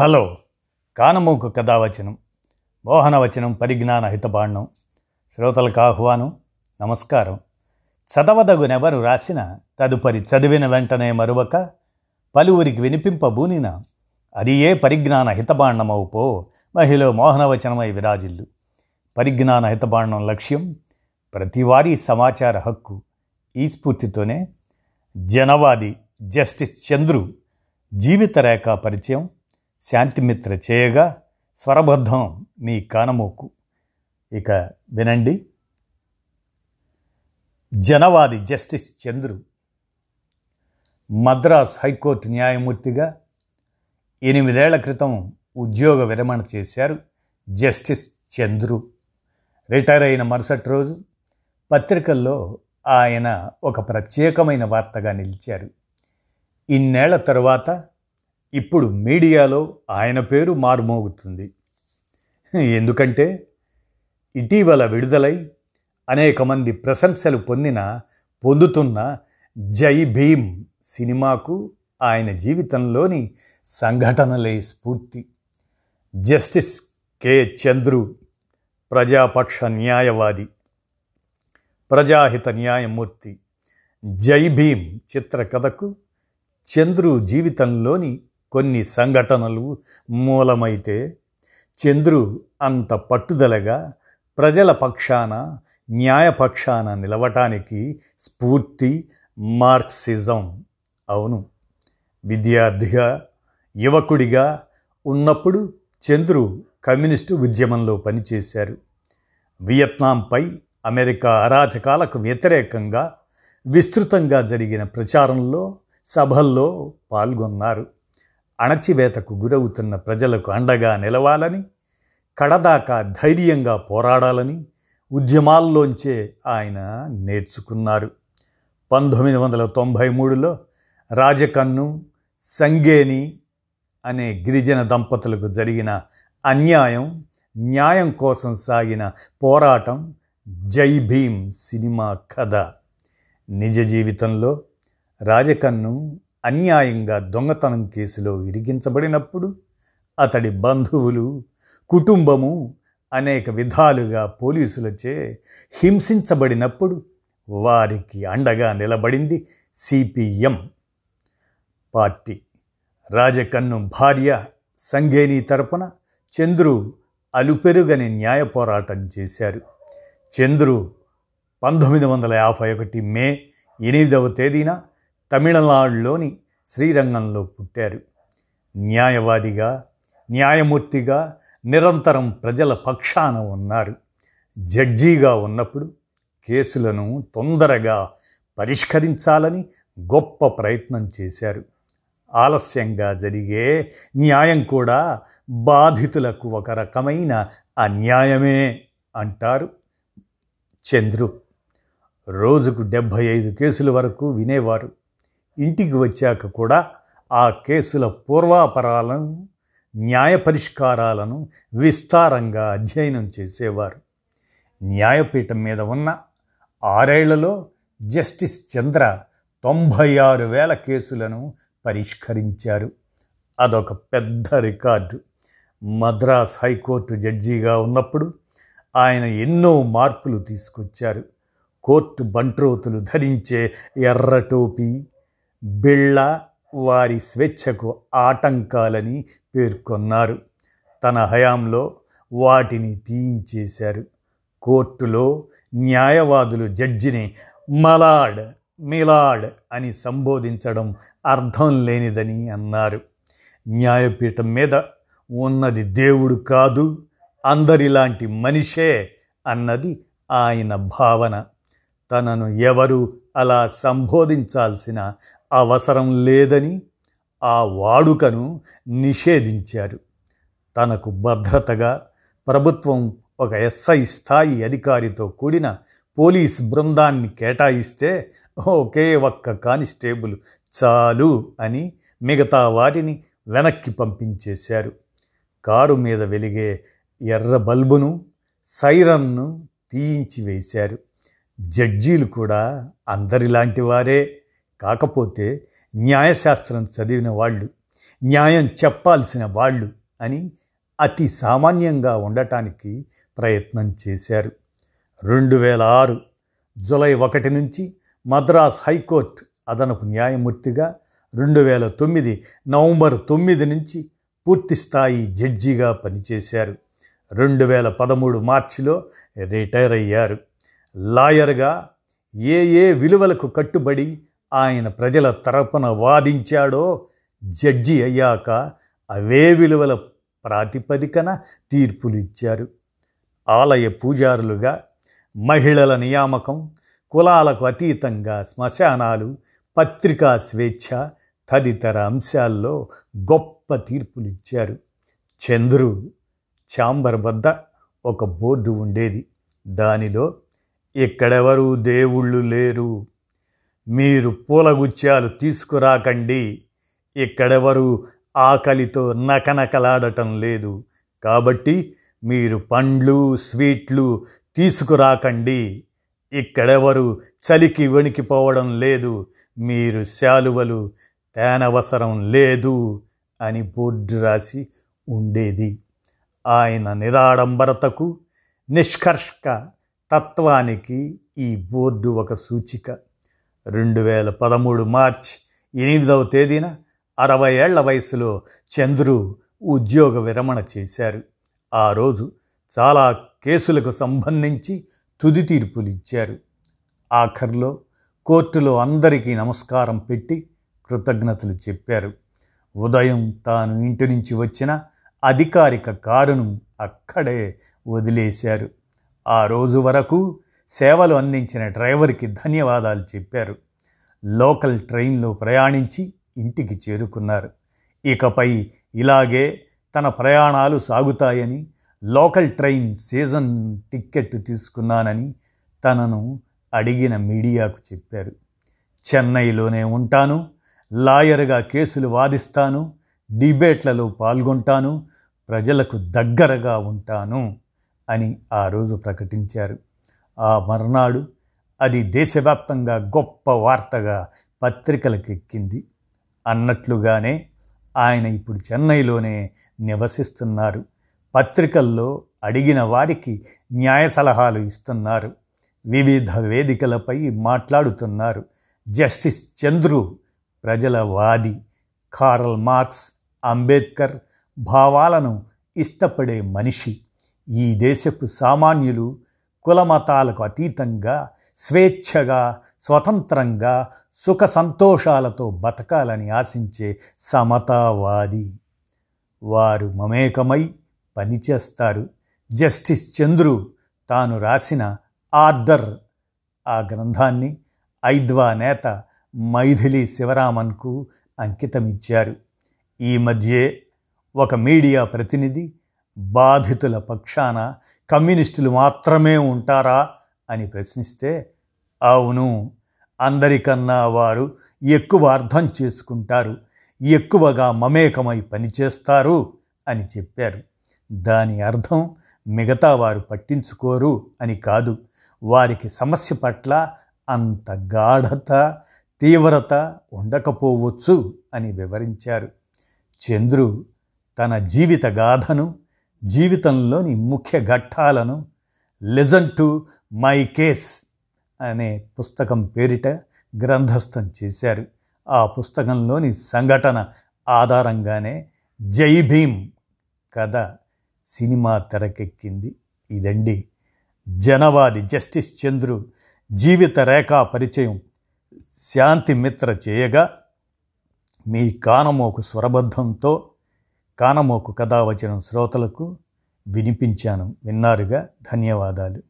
Hello కానమూకు కథావచనం మోహనవచనం పరిజ్ఞాన హితబాండం శ్రోతలకు ఆహ్వానం నమస్కారం. చదవదగునెవరు రాసిన తదుపరి చదివిన వెంటనే మరువక పలువురికి వినిపింపబూనిన అది ఏ పరిజ్ఞాన హితబాండమవు పో మహిళ మోహనవచనమై విరాజిల్లు. పరిజ్ఞాన హితబాండం లక్ష్యం ప్రతివారీ సమాచార హక్కు ఈ స్ఫూర్తితోనే జనవాది జస్టిస్ చంద్రు జీవిత రేఖ పరిచయం శాంతిమిత్ర చేయగా స్వరబద్ధం మీ కానమోకు. ఇక వినండి. Janwadi justice Chandru Madras high court న్యాయమూర్తిగా ఎనిమిదేళ్ళ క్రితం ఉద్యోగ విరమణ చేశారు జస్టిస్ చంద్రు. రిటైర్ అయిన మరుసటి రోజు పత్రికల్లో ఆయన ఒక ప్రత్యేకమైన వార్తగా నిలిచారు. ఇన్నేళ్ళ తరువాత ఇప్పుడు మీడియాలో ఆయన పేరు మారుమోగుతుంది. ఎందుకంటే ఇటీవల విడుదలై అనేక మంది ప్రశంసలు పొందిన పొందుతున్న జై భీమ్ సినిమాకు ఆయన జీవితంలోని సంఘటనలే స్ఫూర్తి. Justice K. చంద్రు ప్రజాపక్ష న్యాయవాది ప్రజాహిత న్యాయమూర్తి జై భీమ్ చిత్రకథకు చంద్రు జీవితంలోని కొన్ని సంఘటనలు మూలమైతే చంద్రు అంత పట్టుదలగా ప్రజల పక్షాన న్యాయపక్షాన నిలవటానికి స్ఫూర్తి మార్క్సిజం. అవును విద్యార్థిగా యువకుడిగా ఉన్నప్పుడు చంద్రు కమ్యూనిస్టు ఉద్యమంలో పనిచేశారు. వియత్నాంపై అమెరికా అరాచకాలకు వ్యతిరేకంగా విస్తృతంగా జరిగిన ప్రచారంలో సభల్లో పాల్గొన్నారు. అణచివేతకు గురవుతున్న ప్రజలకు అండగా నిలవాలని కడదాకా ధైర్యంగా పోరాడాలని ఉద్యమాల్లోంచే ఆయన నేర్చుకున్నారు. పంతొమ్మిది వందల తొంభై మూడులో రాజకన్ను సంగేని అనే గిరిజన దంపతులకు జరిగిన అన్యాయం న్యాయం కోసం సాగిన పోరాటం జై భీమ్ సినిమా కథ. నిజ జీవితంలో రాజకన్ను అన్యాయంగా దొంగతనం కేసులో ఇరిగించబడినప్పుడు అతడి బంధువులు కుటుంబము అనేక విధాలుగా పోలీసులచే హింసించబడినప్పుడు వారికి అండగా నిలబడింది సిపిఎం పార్టీ. రాజకన్ను భార్య సంఘేని తరపున చంద్రు అలుపెరుగని న్యాయ పోరాటం చేశారు. చంద్రు పంతొమ్మిది వందల యాభై ఒకటి మే ఎనిమిదవ తేదీన తమిళనాడులోని శ్రీరంగంలో పుట్టారు. న్యాయవాదిగా న్యాయమూర్తిగా నిరంతరం ప్రజల పక్షాన ఉన్నారు. జడ్జీగా ఉన్నప్పుడు కేసులను తొందరగా పరిష్కరించాలని గొప్ప ప్రయత్నం చేశారు. ఆలస్యంగా జరిగే న్యాయం కూడా బాధితులకు ఒక రకమైన అన్యాయమే అంటారు చంద్రు. రోజుకు డెబ్భై ఐదు కేసుల వరకు వినేవారు. ఇంటికి వచ్చాక కూడా ఆ కేసుల పూర్వాపరాలను న్యాయ పరిష్కారాలను విస్తారంగా అధ్యయనం చేసేవారు. న్యాయపీఠం మీద ఉన్న ఆరేళ్ళలో జస్టిస్ చంద్ర తొంభై ఆరు వేల కేసులను పరిష్కరించారు. అదొక పెద్ద రికార్డు. మద్రాస్ హైకోర్టు జడ్జిగా ఉన్నప్పుడు ఆయన ఎన్నో మార్పులు తీసుకొచ్చారు. కోర్టు బంట్రోతులు ధరించే ఎర్ర టోపీ బిళ్ళ వారి స్వేచ్ఛకు ఆటంకాలని పేర్కొన్నారు. తన హయాంలో వాటిని తీయించేశారు. కోర్టులో న్యాయవాదులు జడ్జిని మలాడ్ మిలాడ్ అని సంబోధించడం అర్థం లేనిదని అన్నారు. న్యాయపీఠం మీద ఉన్నది దేవుడు కాదు అందరిలాంటి మనిషే అన్నది ఆయన భావన. తనను ఎవరు అలా సంబోధించాల్సిన అవసరం లేదని ఆ వాడుకను నిషేధించారు. తనకు భద్రతగా ప్రభుత్వం ఒక ఎస్ఐ స్థాయి అధికారితో కూడిన పోలీస్ బృందాన్ని కేటాయిస్తే ఒకే ఒక్క కానిస్టేబుల్ చాలు అని మిగతా వారిని వెనక్కి పంపించేశారు. కారు మీద వెలిగే ఎర్ర బల్బును సైరన్ను తీయించి వేశారు. జడ్జీలు కూడా అందరిలాంటి వారే. కాకపోతే న్యాయశాస్త్రం చదివిన వాళ్ళు న్యాయం చెప్పాల్సిన వాళ్ళు అని అతి సామాన్యంగా ఉండటానికి ప్రయత్నం చేశారు. రెండు వేల ఆరు జులై ఒకటి నుంచి మద్రాస్ హైకోర్టు అదనపు న్యాయమూర్తిగా రెండు వేల తొమ్మిది నవంబర్ తొమ్మిది నుంచి పూర్తిస్థాయి జడ్జిగా పనిచేశారు. రెండు వేల పదమూడు మార్చిలో రిటైర్ అయ్యారు. లాయర్గా ఏ ఏ విలువలకు కట్టుబడి ఆయన ప్రజల తరపున వాదించాడో జడ్జి అయ్యాక అవే విలువల ప్రాతిపదికన తీర్పులు ఇచ్చారు ఆలయ పూజారులుగా మహిళల నియామకం కులాలకు అతీతంగా శ్మశానాలు పత్రికా స్వేచ్ఛ తదితర అంశాల్లో గొప్ప తీర్పులు ఇచ్చారు చంద్రు ఛాంబర్ వద్ద ఒక బోర్డు ఉండేది. దానిలో ఇక్కడెవరూ దేవుళ్ళు లేరు. మీరు పూలగుచ్చాలు తీసుకురాకండి. ఇక్కడెవరు ఆకలితో నకనకలాడటం లేదు. కాబట్టి మీరు పండ్లు స్వీట్లు తీసుకురాకండి. ఇక్కడెవరు చలికి వణికిపోవడం లేదు. మీరు శాలువలు తేనవసరం లేదు అని బోర్డు రాసి ఉండేది. ఆయన నిరాడంబరతకు నిష్కర్షక తత్వానికి ఈ బోర్డు ఒక సూచిక. రెండు వేల పదమూడు మార్చ్ ఎనిమిదవ తేదీన అరవై ఏళ్ళ వయసులో చంద్రు ఉద్యోగ విరమణ చేశారు. ఆ రోజు చాలా కేసులకు సంబంధించి తుది తీర్పులు ఇచ్చారు ఆఖర్లో కోర్టులో అందరికీ నమస్కారం పెట్టి కృతజ్ఞతలు చెప్పారు. ఉదయం తాను ఇంటి నుంచి వచ్చిన అధికారిక కారును అక్కడే వదిలేశారు. ఆ రోజు వరకు సేవలు అందించిన డ్రైవర్కి ధన్యవాదాలు చెప్పారు. లోకల్ ట్రైన్లో ప్రయాణించి ఇంటికి చేరుకున్నారు. ఇకపై ఇలాగే తన ప్రయాణాలు సాగుతాయని లోకల్ ట్రైన్ సీజన్ టిక్కెట్ తీసుకున్నానని తనను అడిగిన మీడియాకు చెప్పారు. చెన్నైలోనే ఉంటాను లాయర్గా కేసులు వాదిస్తాను డిబేట్లలో పాల్గొంటాను ప్రజలకు దగ్గరగా ఉంటాను. అని ఆ రోజు ప్రకటించారు. ఆ మర్నాడు అది దేశవ్యాప్తంగా గొప్ప వార్తగా పత్రికలకెక్కింది. అన్నట్లుగానే ఆయన ఇప్పుడు చెన్నైలోనే నివసిస్తున్నారు. పత్రికల్లో అడిగిన వారికి న్యాయ సలహాలు ఇస్తున్నారు. వివిధ వేదికలపై మాట్లాడుతున్నారు. జస్టిస్ చంద్రు ప్రజల వాది కారల్ మార్క్స్ అంబేద్కర్ భావాలను ఇష్టపడే మనిషి. ఈ దేశపు సామాన్యులు కులమతాలకు అతీతంగా స్వేచ్ఛగా స్వతంత్రంగా సుఖ సంతోషాలతో బతకాలని ఆశించే సమతావాది. వారు మమేకమై పనిచేస్తారు. జస్టిస్ చంద్రు తాను రాసిన ఆర్డర్ ఆ గ్రంథాన్ని ఐద్వా నేత మైథిలి శివరామన్కు అంకితమిచ్చారు. ఈ మధ్యే ఒక మీడియా ప్రతినిధి బాధితుల పక్షాన కమ్యూనిస్టులు మాత్రమే ఉంటారా అని ప్రశ్నిస్తే అవును అందరికన్నా వారు ఎక్కువ అర్థం చేసుకుంటారు ఎక్కువగా మమేకమై పనిచేస్తారు అని చెప్పారు. దాని అర్థం మిగతా వారు పట్టించుకోరు అని కాదు. వారికి సమస్య పట్ల అంత గాఢత తీవ్రత ఉండకపోవచ్చు అని వివరించారు. చంద్రు తన జీవిత గాథను జీవితంలోని ముఖ్య ఘట్టాలను లిజన్ టు మై కేస్ అనే పుస్తకం పేరిట గ్రంథస్థం చేశారు. ఆ పుస్తకంలోని సంఘటన ఆధారంగానే జై భీమ్ కథ సినిమా తెరకెక్కింది. ఇదండి జనవాది జస్టిస్ చంద్రు జీవిత రేఖా పరిచయం. శాంతి మిత్ర చేయగా మీ కానమోకు స్వరబద్ధంతో కానమోకు కథావచనం శ్రోతలకు వినిపించాను. విన్నారుగా? ధన్యవాదాలు.